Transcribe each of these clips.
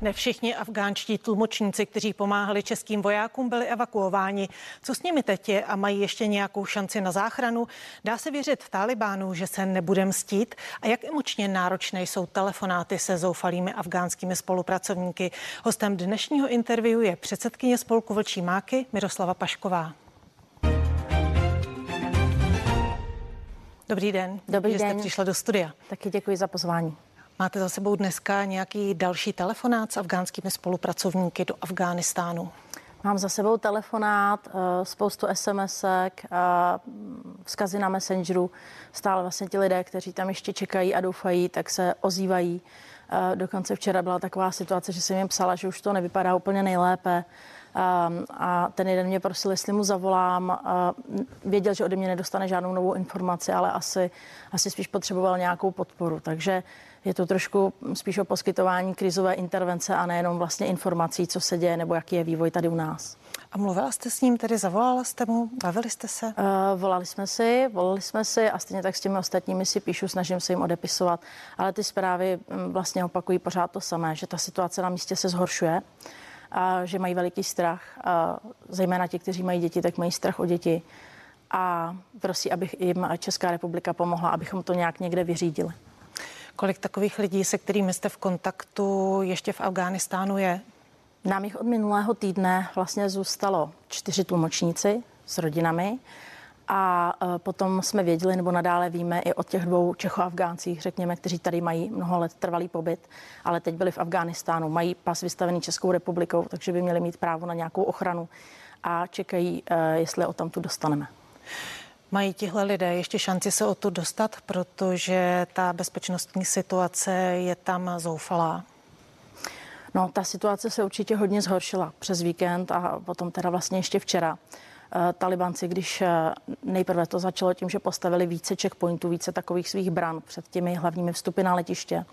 Ne všichni afgánští tlumočníci, kteří pomáhali českým vojákům, byli evakuováni. Co s nimi teď je a mají ještě nějakou šanci na záchranu? Dá se věřit v Talibánu, že se nebude mstít? A jak emočně náročné jsou telefonáty se zoufalými afgánskými spolupracovníky? Hostem dnešního interview je předsedkyně spolku Vlčí máky Miroslava Pašková. Dobrý den. Dobrý že den. jste přišla do studia. Taky děkuji za pozvání. Máte za sebou dneska nějaký další telefonát s afgánskými spolupracovníky do Afghánistánu? Mám za sebou telefonát, eh, spoustu SMSek, eh, vzkazy na Messengeru. Stále vlastně ti lidé, kteří tam ještě čekají a doufají, tak se ozývají. Eh, dokonce včera byla taková situace, že jsem jim psala, že už to nevypadá úplně nejlépe. A ten jeden mě prosil, jestli mu zavolám. Věděl, že ode mě nedostane žádnou novou informaci, ale asi, asi spíš potřeboval nějakou podporu. Takže je to trošku spíš o poskytování krizové intervence a nejenom vlastně informací, co se děje nebo jaký je vývoj tady u nás. A mluvila jste s ním, tedy zavolala jste mu, bavili jste se? Uh, volali jsme si, volali jsme si a stejně tak s těmi ostatními si píšu, snažím se jim odepisovat, ale ty zprávy mm, vlastně opakují pořád to samé, že ta situace na místě se zhoršuje a že mají veliký strach, a zejména ti, kteří mají děti, tak mají strach o děti a prosí, aby jim Česká republika pomohla, abychom to nějak někde vyřídili. Kolik takových lidí, se kterými jste v kontaktu ještě v Afghánistánu je? Nám jich od minulého týdne vlastně zůstalo čtyři tlumočníci s rodinami. A e, potom jsme věděli, nebo nadále víme i od těch dvou Čechoafgáncích, řekněme, kteří tady mají mnoho let trvalý pobyt, ale teď byli v Afghánistánu, mají pas vystavený Českou republikou, takže by měli mít právo na nějakou ochranu a čekají, e, jestli o tam tu dostaneme. Mají tihle lidé ještě šanci se o to dostat, protože ta bezpečnostní situace je tam zoufalá? No, ta situace se určitě hodně zhoršila přes víkend a potom teda vlastně ještě včera. Eh, Talibanci, když eh, nejprve to začalo tím, že postavili více checkpointů, více takových svých bran před těmi hlavními vstupy na letiště.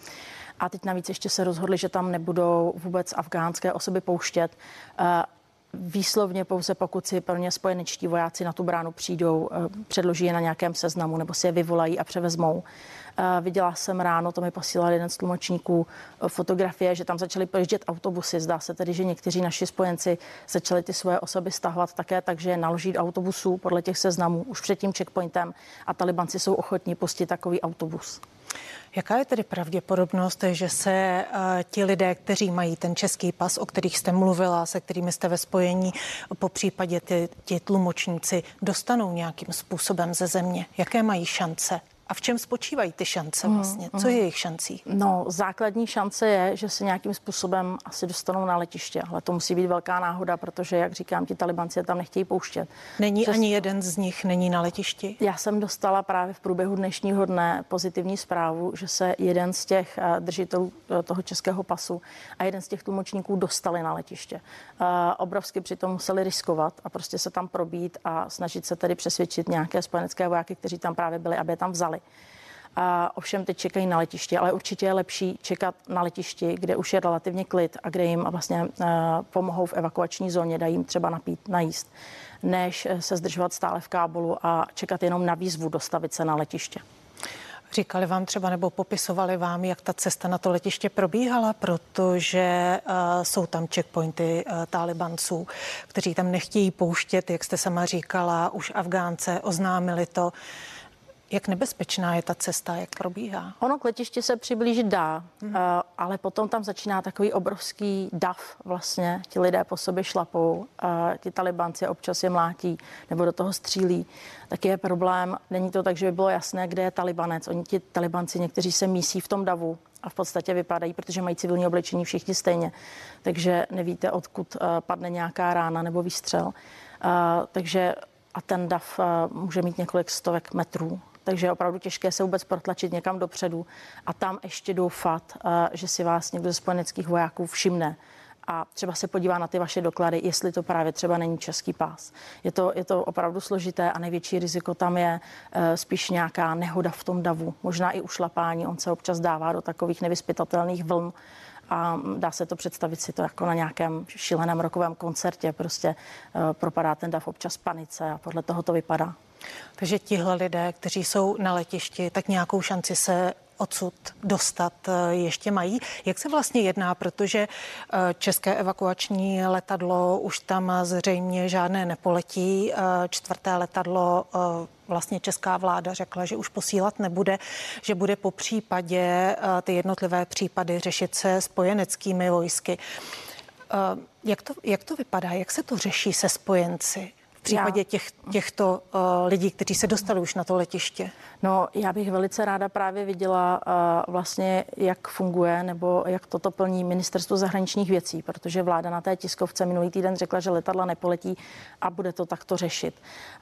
A teď navíc ještě se rozhodli, že tam nebudou vůbec afgánské osoby pouštět. Eh, výslovně pouze pokud si pro ně spojenečtí vojáci na tu bránu přijdou, předloží je na nějakém seznamu nebo si je vyvolají a převezmou. Viděla jsem ráno, to mi posílal jeden z tlumočníků, eh, fotografie, že tam začaly projíždět autobusy. Zdá se tedy, že někteří naši spojenci začali ty svoje osoby stahovat také, takže naloží do autobusů podle těch seznamů už před tím checkpointem a talibanci jsou ochotní pustit takový autobus. Jaká je tedy pravděpodobnost, že se uh, ti lidé, kteří mají ten český pas, o kterých jste mluvila, se kterými jste ve spojení, po případě ti tlumočníci, dostanou nějakým způsobem ze země? Jaké mají šance? A v čem spočívají ty šance mm, vlastně? Co je mm. jejich šancí? No, základní šance je, že se nějakým způsobem asi dostanou na letiště, ale to musí být velká náhoda, protože, jak říkám, ti talibanci tam nechtějí pouštět. Není Přes... ani jeden z nich není na letišti? Já jsem dostala právě v průběhu dnešního dne pozitivní zprávu, že se jeden z těch eh, držitelů eh, toho českého pasu a jeden z těch tlumočníků dostali na letiště. Uh, obrovsky přitom museli riskovat a prostě se tam probít a snažit se tedy přesvědčit nějaké spojenecké vojáky, kteří tam právě byli, aby je tam vzali. A ovšem teď čekají na letišti, ale určitě je lepší čekat na letišti, kde už je relativně klid a kde jim vlastně uh, pomohou v evakuační zóně, dají jim třeba napít, najíst, než se zdržovat stále v Kábulu a čekat jenom na výzvu dostavit se na letiště. Říkali vám třeba nebo popisovali vám, jak ta cesta na to letiště probíhala, protože uh, jsou tam checkpointy uh, Talibanců, kteří tam nechtějí pouštět, jak jste sama říkala, už Afgánce oznámili to. Jak nebezpečná je ta cesta, jak probíhá? Ono k letišti se přiblížit dá, hmm. ale potom tam začíná takový obrovský dav vlastně. Ti lidé po sobě šlapou, ti talibanci občas je mlátí nebo do toho střílí. Taky je problém, není to tak, že by bylo jasné, kde je talibanec. Oni ti talibanci někteří se mísí v tom davu a v podstatě vypadají, protože mají civilní oblečení všichni stejně. Takže nevíte, odkud padne nějaká rána nebo výstřel. Takže a ten dav může mít několik stovek metrů takže je opravdu těžké se vůbec protlačit někam dopředu a tam ještě doufat, eh, že si vás někdo ze spojeneckých vojáků všimne a třeba se podívá na ty vaše doklady, jestli to právě třeba není český pás. Je to, je to opravdu složité a největší riziko tam je e, spíš nějaká nehoda v tom davu, možná i ušlapání. On se občas dává do takových nevyspytatelných vln a dá se to představit si to jako na nějakém šíleném rokovém koncertě. Prostě e, propadá ten dav občas panice a podle toho to vypadá. Takže tihle lidé, kteří jsou na letišti, tak nějakou šanci se odsud dostat ještě mají. Jak se vlastně jedná, protože české evakuační letadlo už tam zřejmě žádné nepoletí. Čtvrté letadlo vlastně česká vláda řekla, že už posílat nebude, že bude po případě ty jednotlivé případy řešit se spojeneckými vojsky. Jak to, jak to vypadá? Jak se to řeší se spojenci? V případě těch, těchto uh, lidí, kteří se dostali už na to letiště? No, já bych velice ráda právě viděla uh, vlastně, jak funguje nebo jak toto plní ministerstvo zahraničních věcí, protože vláda na té tiskovce minulý týden řekla, že letadla nepoletí a bude to takto řešit.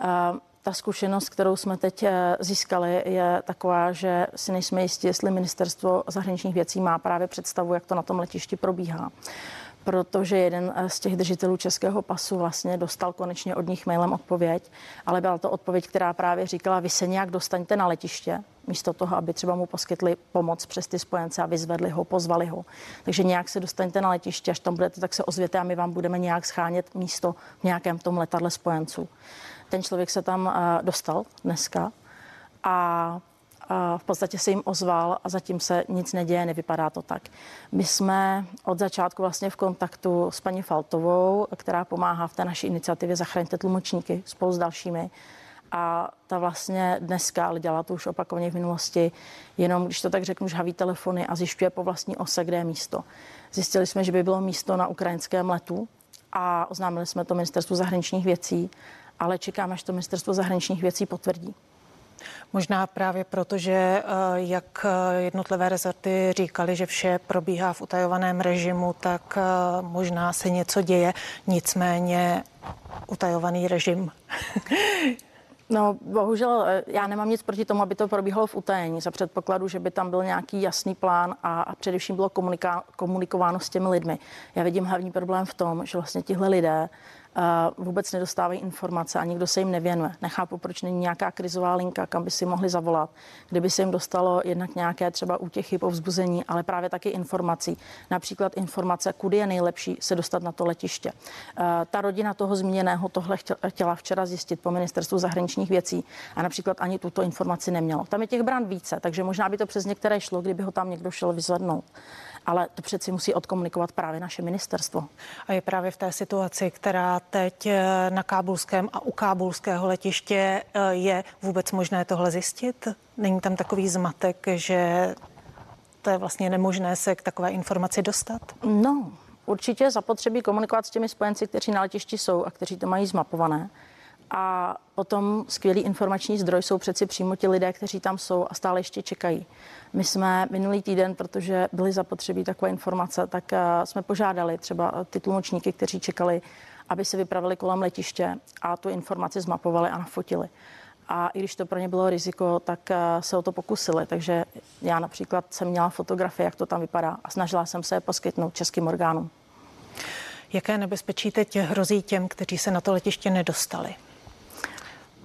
Uh, ta zkušenost, kterou jsme teď získali, je taková, že si nejsme jistí, jestli ministerstvo zahraničních věcí má právě představu, jak to na tom letišti probíhá protože jeden z těch držitelů českého pasu vlastně dostal konečně od nich mailem odpověď, ale byla to odpověď, která právě říkala, vy se nějak dostaňte na letiště, místo toho, aby třeba mu poskytli pomoc přes ty spojence a vyzvedli ho, pozvali ho. Takže nějak se dostaňte na letiště, až tam budete, tak se ozvěte a my vám budeme nějak schánět místo v nějakém tom letadle spojenců. Ten člověk se tam dostal dneska a v podstatě se jim ozval a zatím se nic neděje, nevypadá to tak. My jsme od začátku vlastně v kontaktu s paní Faltovou, která pomáhá v té naší iniciativě Zachraňte tlumočníky spolu s dalšími. A ta vlastně dneska, ale dělá to už opakovaně v minulosti, jenom když to tak řeknu, žhaví telefony a zjišťuje po vlastní ose, kde je místo. Zjistili jsme, že by bylo místo na ukrajinském letu a oznámili jsme to ministerstvu zahraničních věcí, ale čekáme, až to ministerstvo zahraničních věcí potvrdí. Možná právě proto, že eh, jak eh, jednotlivé rezorty říkali, že vše probíhá v utajovaném režimu, tak eh, možná se něco děje, nicméně utajovaný režim. No, bohužel já nemám nic proti tomu, aby to probíhalo v utajení, za předpokladu, že by tam byl nějaký jasný plán a, a především bylo komunika- komunikováno s těmi lidmi. Já vidím hlavní problém v tom, že vlastně tihle lidé vůbec nedostávají informace a nikdo se jim nevěnuje. Nechápu, proč není nějaká krizová linka, kam by si mohli zavolat, kdyby se jim dostalo jednak nějaké třeba útěchy, povzbuzení, ale právě taky informací. Například informace, kudy je nejlepší se dostat na to letiště. Ta rodina toho zmíněného tohle chtěla včera zjistit po ministerstvu zahraničních věcí a například ani tuto informaci nemělo. Tam je těch brán více, takže možná by to přes některé šlo, kdyby ho tam někdo šel vyzvednout ale to přeci musí odkomunikovat právě naše ministerstvo. A je právě v té situaci, která teď eh, na kábulském a u kábulského letiště eh, je vůbec možné tohle zjistit? Není tam takový zmatek, že to je vlastně nemožné se k takové informaci dostat? No, určitě zapotřebí komunikovat s těmi spojenci, kteří na letišti jsou a kteří to mají zmapované. A potom skvělý informační zdroj jsou přeci přímo ti lidé, kteří tam jsou a stále ještě čekají. My jsme minulý týden, protože byly zapotřebí takové informace, tak eh, jsme požádali třeba ty tlumočníky, kteří čekali, aby se vypravili kolem letiště a tu informaci zmapovali a nafotili. A i když to pro ně bylo riziko, tak eh, se o to pokusili. Takže já například jsem měla fotografie, jak to tam vypadá a snažila jsem se je poskytnout českým orgánům. Jaké nebezpečí teď hrozí těm, kteří se na to letiště nedostali?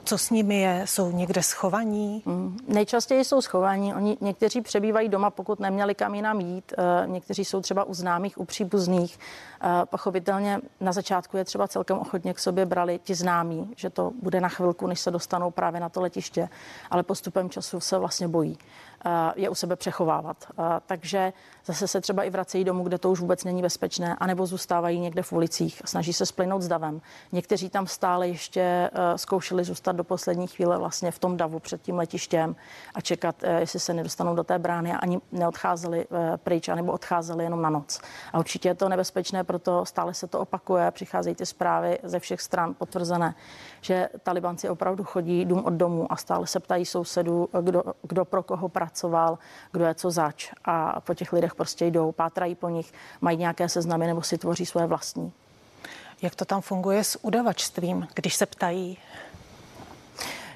Co s nimi je? Jsou někde schovaní? Mm, nejčastěji jsou schovaní. Oni někteří přebývají doma, pokud neměli kam jinam jít. E, někteří jsou třeba u známých, u příbuzných. E, pochopitelně na začátku je třeba celkem ochotně k sobě brali ti známí, že to bude na chvilku, než se dostanou právě na to letiště, ale postupem času se vlastně bojí. Eh, je u sebe přechovávat. Eh, takže zase se třeba i vracejí domů, kde to už vůbec není bezpečné, anebo zůstávají někde v ulicích, snaží se splynout s davem. Někteří tam stále ještě eh, zkoušeli zůstat do poslední chvíle vlastně v tom davu před tím letištěm a čekat, jestli se nedostanou do té brány a ani neodcházeli pryč, anebo odcházeli jenom na noc. A určitě je to nebezpečné, proto stále se to opakuje, přicházejí ty zprávy ze všech stran potvrzené, že talibanci opravdu chodí dům od domu a stále se ptají sousedů, kdo, kdo pro koho pracuje pracoval, kdo je co zač a po těch lidech prostě jdou, pátrají po nich, mají nějaké seznamy nebo si tvoří svoje vlastní. Jak to tam funguje s udavačstvím, když se ptají?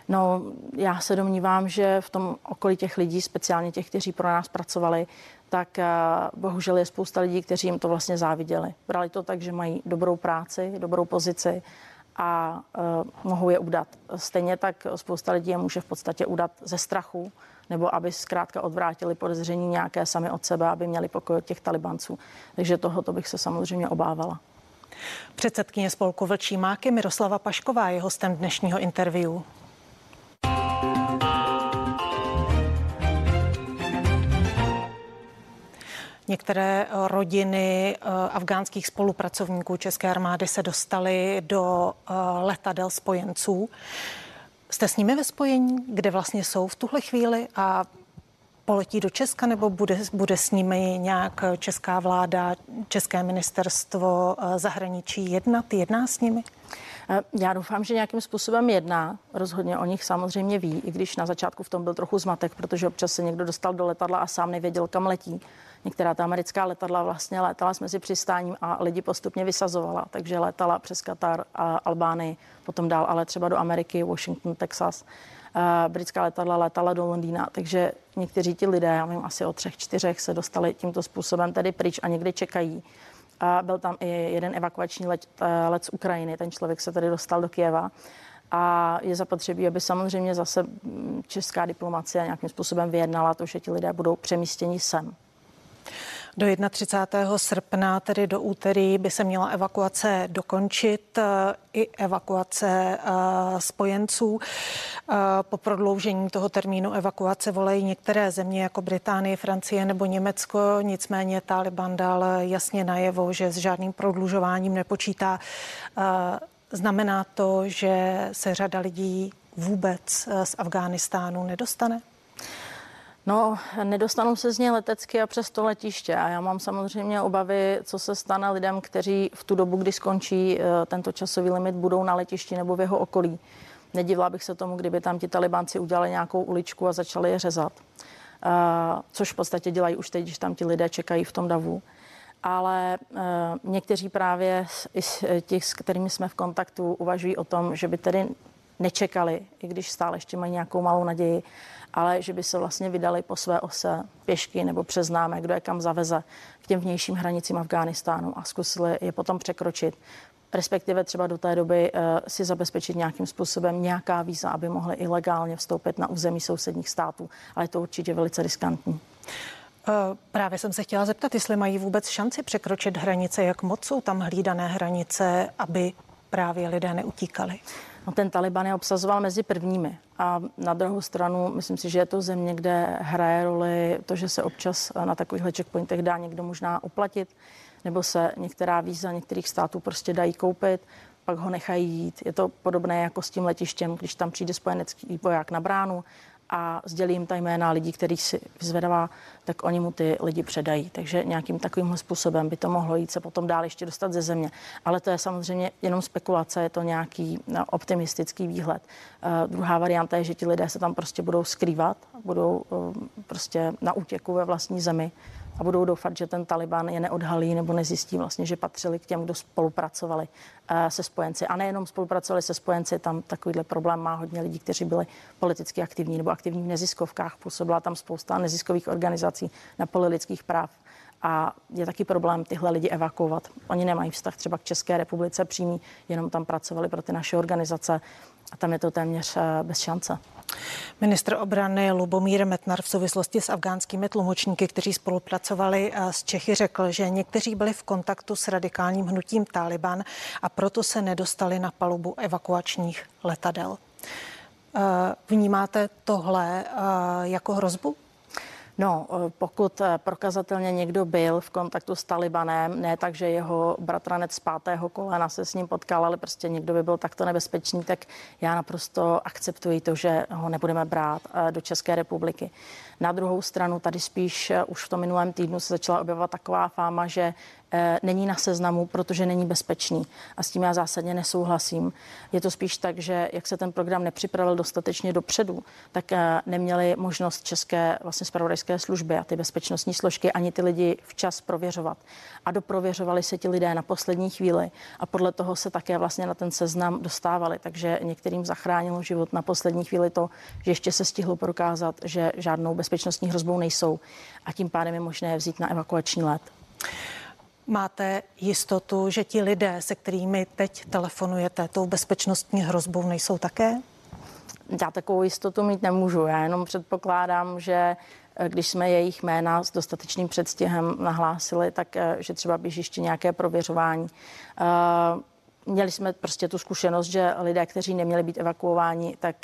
No, já se domnívám, že v tom okolí těch lidí, speciálně těch, kteří pro nás pracovali, tak uh, bohužel je spousta lidí, kteří jim to vlastně záviděli. Brali to tak, že mají dobrou práci, dobrou pozici a uh, mohou je udat. Stejně tak spousta lidí je může v podstatě udat ze strachu, nebo aby zkrátka odvrátili podezření nějaké sami od sebe, aby měli pokoj od těch talibanců. Takže tohoto bych se samozřejmě obávala. Předsedkyně spolku Vlčí máky Miroslava Pašková je hostem dnešního interview. Některé rodiny afgánských spolupracovníků České armády se dostaly do letadel spojenců. Jste s nimi ve spojení, kde vlastně jsou v tuhle chvíli a poletí do Česka nebo bude, bude s nimi nějak česká vláda, české ministerstvo eh, zahraničí jednat, jedná s nimi? Eh, já doufám, že nějakým způsobem jedná. Rozhodně o nich samozřejmě ví, i když na začátku v tom byl trochu zmatek, protože občas se někdo dostal do letadla a sám nevěděl, kam letí. Některá ta americká letadla vlastně létala mezi přistáním a lidi postupně vysazovala, takže létala přes Katar a Albánii, potom dál ale třeba do Ameriky, Washington, Texas. Britská letadla létala do Londýna, takže někteří ti lidé, já vím, asi o třech, čtyřech se dostali tímto způsobem tedy pryč a někde čekají. A byl tam i jeden evakuační let, eh, let z Ukrajiny, ten člověk se tedy dostal do Kieva a je zapotřebí, aby samozřejmě zase mm, česká diplomacie nějakým způsobem vyjednala to, že ti lidé budou přemístěni sem. Do 31. srpna, tedy do úterý, by se měla evakuace dokončit, eh, i evakuace eh, spojenců. Eh, po prodloužení toho termínu evakuace volají některé země jako Británie, Francie nebo Německo, nicméně Taliban dal jasně najevo, že s žádným prodlužováním nepočítá. Znamená to, že se řada lidí vůbec z Afghánistánu nedostane? No, nedostanou se z něj letecky a přes to letiště. A já mám samozřejmě obavy, co se stane lidem, kteří v tu dobu, kdy skončí eh, tento časový limit, budou na letišti nebo v jeho okolí. Nedivila bych se tomu, kdyby tam ti talibánci udělali nějakou uličku a začali je řezat. Uh, což v podstatě dělají už teď, když tam ti lidé čekají v tom davu. Ale uh, někteří právě i z těch, s kterými jsme v kontaktu, uvažují o tom, že by tedy nečekali, i když stále ještě mají nějakou malou naději, ale že by se vlastně vydali po své ose pěšky nebo přes známé, kdo je kam zaveze k těm vnějším hranicím Afghánistánu a zkusili je potom překročit respektive třeba do té doby uh, si zabezpečit nějakým způsobem nějaká víza, aby mohli ilegálně vstoupit na území sousedních států. Ale je to určitě velice riskantní. Eh, právě jsem se chtěla zeptat, jestli mají vůbec šanci překročit hranice, jak moc jsou tam hlídané hranice, aby právě lidé neutíkali. No, ten Taliban je obsazoval mezi prvními. A na druhou stranu, myslím si, že je to země, kde hraje roli to, že se občas na takovýchhle checkpointech dá někdo možná uplatit, nebo se některá víza některých států prostě dají koupit, pak ho nechají jít. Je to podobné jako s tím letištěm, když tam přijde spojenecký voják na bránu a sdělí jim ta jména lidí, který si vyzvedává, tak oni mu ty lidi předají. Takže nějakým takovým způsobem by to mohlo jít se potom dál ještě dostat ze země. Ale to je samozřejmě jenom spekulace, je to nějaký no, optimistický výhled. Uh, druhá varianta je, že ti lidé se tam prostě budou skrývat, budou uh, prostě na útěku ve vlastní zemi a budou doufat, že ten Taliban je neodhalí nebo nezjistí vlastně, že patřili k těm, kdo spolupracovali eh, se spojenci. A nejenom spolupracovali se spojenci, tam takovýhle problém má hodně lidí, kteří byli politicky aktivní nebo aktivní v neziskovkách. Působila tam spousta neziskových organizací na poli lidských práv. A je taky problém tyhle lidi evakuovat. Oni nemají vztah třeba k České republice přímý, jenom tam pracovali pro ty naše organizace a tam je to téměř eh, bez šance. Ministr obrany Lubomír Metnar v souvislosti s afgánskými tlumočníky, kteří spolupracovali eh, s Čechy, řekl, že někteří byli v kontaktu s radikálním hnutím Taliban a proto se nedostali na palubu evakuačních letadel. Eh, vnímáte tohle jako hrozbu? No, eh, pokud eh, prokazatelně někdo byl v kontaktu s Talibanem, ne tak, že jeho bratranec z pátého kolena se s ním potkal, ale prostě někdo by byl takto nebezpečný, tak já naprosto akceptuji to, že ho nebudeme brát eh, do České republiky. Na druhou stranu tady spíš už v tom minulém týdnu se začala objevovat taková fáma, že Eh, není na seznamu, protože není bezpečný. A s tím já zásadně nesouhlasím. Je to spíš tak, že jak se ten program nepřipravil dostatečně dopředu, tak eh, neměli možnost české vlastně spravodajské služby a ty bezpečnostní složky ani ty lidi včas prověřovat. A doprověřovali se ti lidé na poslední chvíli a podle toho se také vlastně na ten seznam dostávali. Takže některým zachránilo život na poslední chvíli to, že ještě se stihlo prokázat, že žádnou bezpečnostní hrozbou nejsou a tím pádem je možné vzít na evakuační let. Máte jistotu, že ti lidé, se kterými teď telefonujete, tou bezpečnostní hrozbou nejsou také? Já takovou jistotu mít nemůžu. Já jenom předpokládám, že eh, když jsme jejich jména s dostatečným předstihem nahlásili, tak eh, že třeba běží ještě nějaké prověřování. Eh, měli jsme prostě tu zkušenost, že lidé, kteří neměli být evakuováni, tak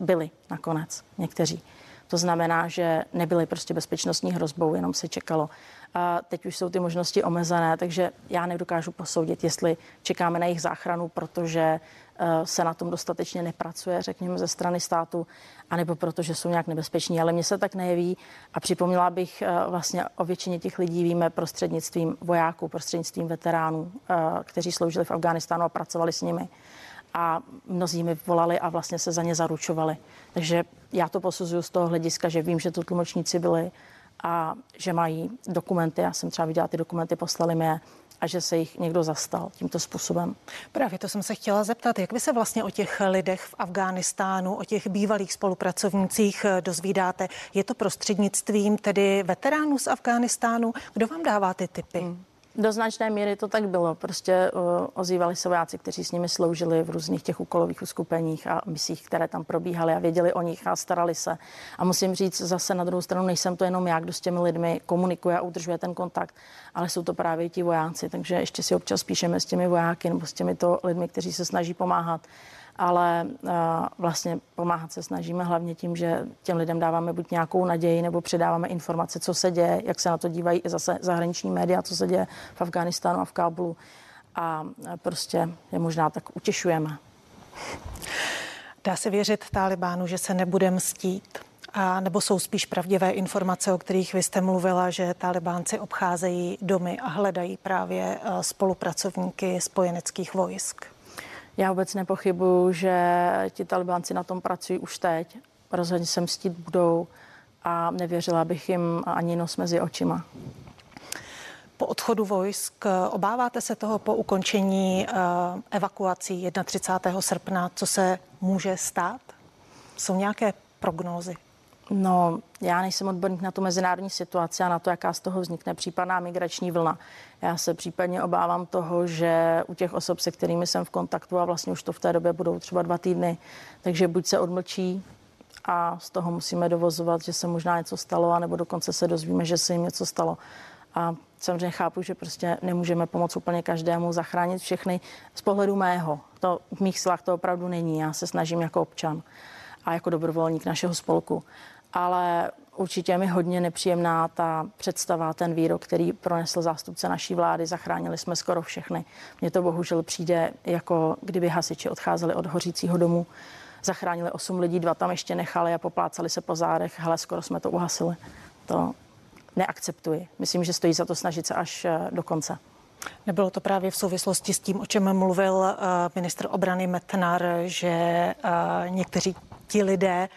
byli nakonec někteří. To znamená, že nebyly prostě bezpečnostní hrozbou, jenom se čekalo. A teď už jsou ty možnosti omezené, takže já nedokážu posoudit, jestli čekáme na jejich záchranu, protože Eh, se na tom dostatečně nepracuje, řekněme, ze strany státu, anebo protože jsou nějak nebezpeční. Ale mně se tak nejeví a připomněla bych eh, vlastně o většině těch lidí víme prostřednictvím vojáků, prostřednictvím veteránů, eh, kteří sloužili v Afghánistánu a pracovali s nimi a mnozí mi volali a vlastně se za ně zaručovali. Takže já to posuzuju z toho hlediska, že vím, že to tlumočníci byli a že mají dokumenty. Já jsem třeba viděla ty dokumenty, poslali mi je a že se jich někdo zastal tímto způsobem. Právě to jsem se chtěla zeptat, jak vy se vlastně o těch lidech v Afghánistánu, o těch bývalých spolupracovnících eh, dozvídáte? Je to prostřednictvím tedy veteránů z Afghánistánu? Kdo vám dává ty typy? Hmm. Do značné míry to tak bylo. Prostě uh, ozývali se vojáci, kteří s nimi sloužili v různých těch úkolových uskupeních a misích, které tam probíhaly a věděli o nich a starali se. A musím říct zase na druhou stranu, nejsem to jenom já, kdo s těmi lidmi komunikuje a udržuje ten kontakt, ale jsou to právě ti vojáci. Takže ještě si občas píšeme s těmi vojáky nebo s těmito lidmi, kteří se snaží pomáhat ale uh, vlastně pomáhat se snažíme hlavně tím, že těm lidem dáváme buď nějakou naději nebo předáváme informace, co se děje, jak se na to dívají i zase zahraniční média, co se děje v Afghánistánu a v Kábulu a prostě je možná tak utěšujeme. Dá se věřit Talibánu, že se nebude mstít? A nebo jsou spíš pravdivé informace, o kterých vy jste mluvila, že talibánci obcházejí domy a hledají právě eh, spolupracovníky spojeneckých vojsk? Já vůbec nepochybuju, že ti talibánci na tom pracují už teď. Rozhodně se mstit budou a nevěřila bych jim ani nos mezi očima. Po odchodu vojsk obáváte se toho po ukončení uh, evakuací 31. srpna, co se může stát? Jsou nějaké prognózy? No, já nejsem odborník na tu mezinárodní situaci a na to, jaká z toho vznikne případná migrační vlna. Já se případně obávám toho, že u těch osob, se kterými jsem v kontaktu a vlastně už to v té době budou třeba dva týdny, takže buď se odmlčí a z toho musíme dovozovat, že se možná něco stalo, anebo dokonce se dozvíme, že se jim něco stalo. A samozřejmě chápu, že prostě nemůžeme pomoct úplně každému, zachránit všechny. Z pohledu mého, to v mých silách to opravdu není. Já se snažím jako občan a jako dobrovolník našeho spolku ale určitě mi hodně nepříjemná ta představa, ten výrok, který pronesl zástupce naší vlády. Zachránili jsme skoro všechny. Mně to bohužel přijde, jako kdyby hasiči odcházeli od hořícího domu, zachránili osm lidí, dva tam ještě nechali a poplácali se po zádech. Hele, skoro jsme to uhasili. To neakceptuji. Myslím, že stojí za to snažit se až eh, do konce. Nebylo to právě v souvislosti s tím, o čem mluvil eh, ministr obrany Metnar, že eh, někteří ti lidé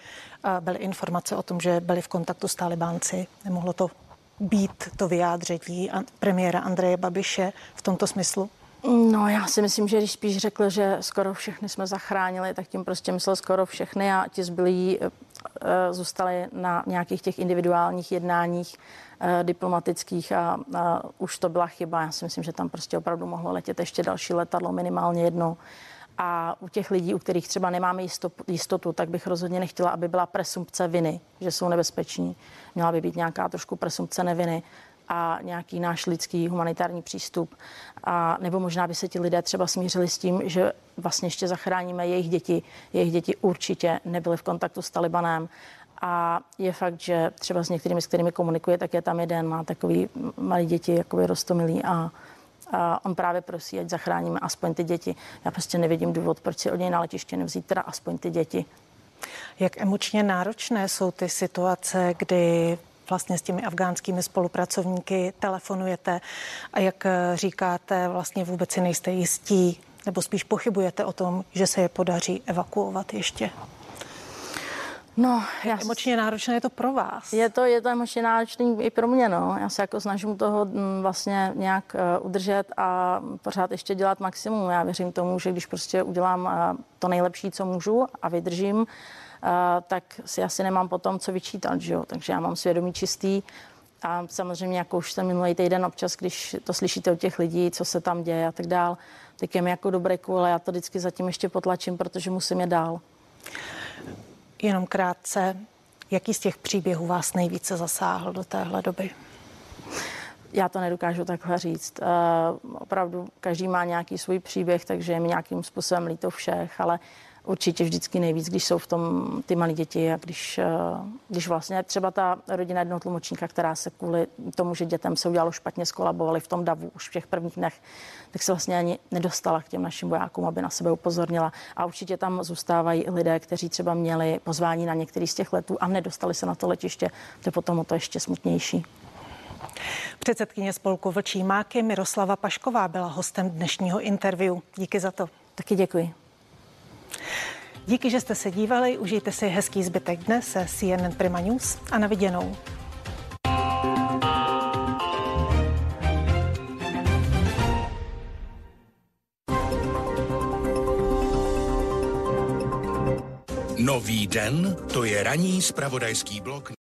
byly informace o tom, že byli v kontaktu s talibánci. Nemohlo to být to vyjádření premiéra Andreje Babiše v tomto smyslu? No, já si myslím, že když spíš řekl, že skoro všechny jsme zachránili, tak tím prostě myslel skoro všechny a ti zbylí e, zůstali na nějakých těch individuálních jednáních e, diplomatických a, a už to byla chyba. Já si myslím, že tam prostě opravdu mohlo letět ještě další letadlo, minimálně jedno. A u těch lidí, u kterých třeba nemáme jistotu, tak bych rozhodně nechtěla, aby byla presumpce viny, že jsou nebezpeční. Měla by být nějaká trošku presumpce neviny a nějaký náš lidský humanitární přístup. A nebo možná by se ti lidé třeba smířili s tím, že vlastně ještě zachráníme jejich děti. Jejich děti určitě nebyly v kontaktu s Talibanem. A je fakt, že třeba s některými, s kterými komunikuje, tak je tam jeden, má takový malý děti, jakoby rostomilý a a on právě prosí, ať zachráníme aspoň ty děti. Já prostě nevidím důvod, proč si od něj na letiště nevzít teda aspoň ty děti. Jak emočně náročné jsou ty situace, kdy vlastně s těmi afgánskými spolupracovníky telefonujete a jak říkáte, vlastně vůbec si nejste jistí, nebo spíš pochybujete o tom, že se je podaří evakuovat ještě? No, já emočně náročné je to pro vás. Je to, je to emočně náročné i pro mě, no. Já se jako snažím toho mm, vlastně nějak uh, udržet a pořád ještě dělat maximum. Já věřím tomu, že když prostě udělám uh, to nejlepší, co můžu a vydržím, uh, tak si asi nemám potom co vyčítat, že jo. Takže já mám svědomí čistý, a samozřejmě, jako už jsem minulý týden občas, když to slyšíte od těch lidí, co se tam děje a tak dál, tak je mi jako dobré ale já to vždycky zatím ještě potlačím, protože musím je dál. Jenom krátce, jaký z těch příběhů vás nejvíce zasáhl do téhle doby? Já to nedokážu takhle říct. Uh, opravdu každý má nějaký svůj příběh, takže je mi nějakým způsobem líto všech, ale určitě vždycky nejvíc, když jsou v tom ty malé děti a když, eh, když vlastně třeba ta rodina jednoho tlumočníka, která se kvůli tomu, že dětem se udělalo špatně, skolabovali v tom davu už v těch prvních dnech, tak se vlastně ani nedostala k těm našim vojákům, aby na sebe upozornila. A určitě tam zůstávají lidé, kteří třeba měli pozvání na některý z těch letů a nedostali se na to letiště. To je potom o to ještě smutnější. Předsedkyně spolku Vlčí máky Miroslava Pašková byla hostem dnešního interview. Díky za to. Taky děkuji. Díky, že jste se dívali, užijte si hezký zbytek dne se CNN Prima News a na viděnou. Nový den, to je ranní spravodajský blok.